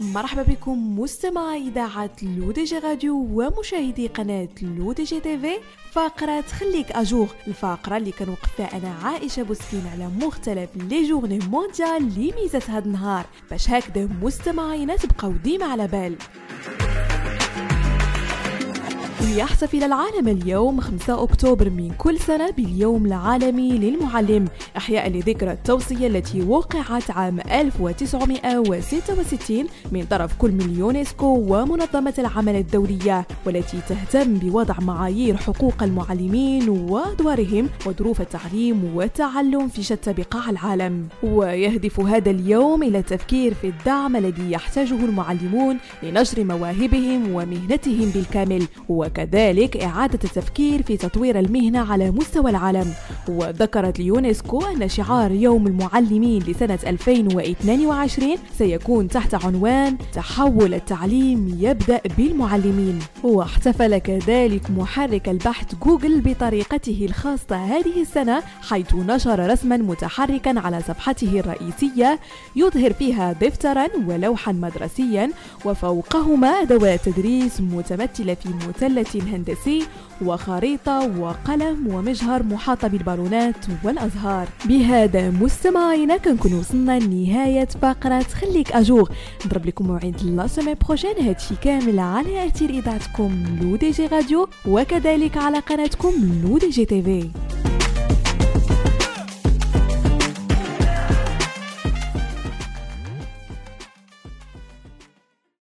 مرحبا بكم مستمعي إذاعة L'ODJ Radio ومشاهدي قناة L'ODJ TV. فقرة خليك à jour الفقرة اللي كنوقف فيها أنا عائشة بوسكين على مختلف les journées mondiales اللي ميزات هاد النهار. باش هكذا مستمعينا تبقاو ديما على بال. يحتفل العالم اليوم 5 أكتوبر من كل سنة باليوم العالمي للمعلم. إحياء لذكرى التوصية التي وقعت عام 1966 من طرف كل من اليونسكو ومنظمة العمل الدولية والتي تهتم بوضع معايير حقوق المعلمين وأدوارهم وظروف التعليم والتعلم في شتى بقاع العالم. ويهدف هذا اليوم إلى التفكير في الدعم الذي يحتاجه المعلمون لنشر مواهبهم ومهنتهم بالكامل. وكذلك إعادة التفكير في تطوير المهنة على مستوى العالم. وذكرت اليونسكو أن شعار يوم المعلمين لسنة 2022 سيكون تحت عنوان تحول التعليم يبدأ بالمعلمين. واحتفل كذلك محرك البحث جوجل بطريقته الخاصة هذه السنة حيث نشر رسما متحركا على صفحته الرئيسية يظهر فيها دفترا ولوحا مدرسيا وفوقهما أدوات تدريس متمثلة في مثلث هندسي وخريطة وقلم ومجهر محاطة بالبالونات والأزهار. بهذا مستمعينا كنكون وصلنا لنهاية فقرة خليك أجوغ. نضرب لكم موعد لا سومي بروجين هادشي كامل على أثير إذاعتكم لو دي جي راديو وكذلك على قناتكم لو دي جي تي في.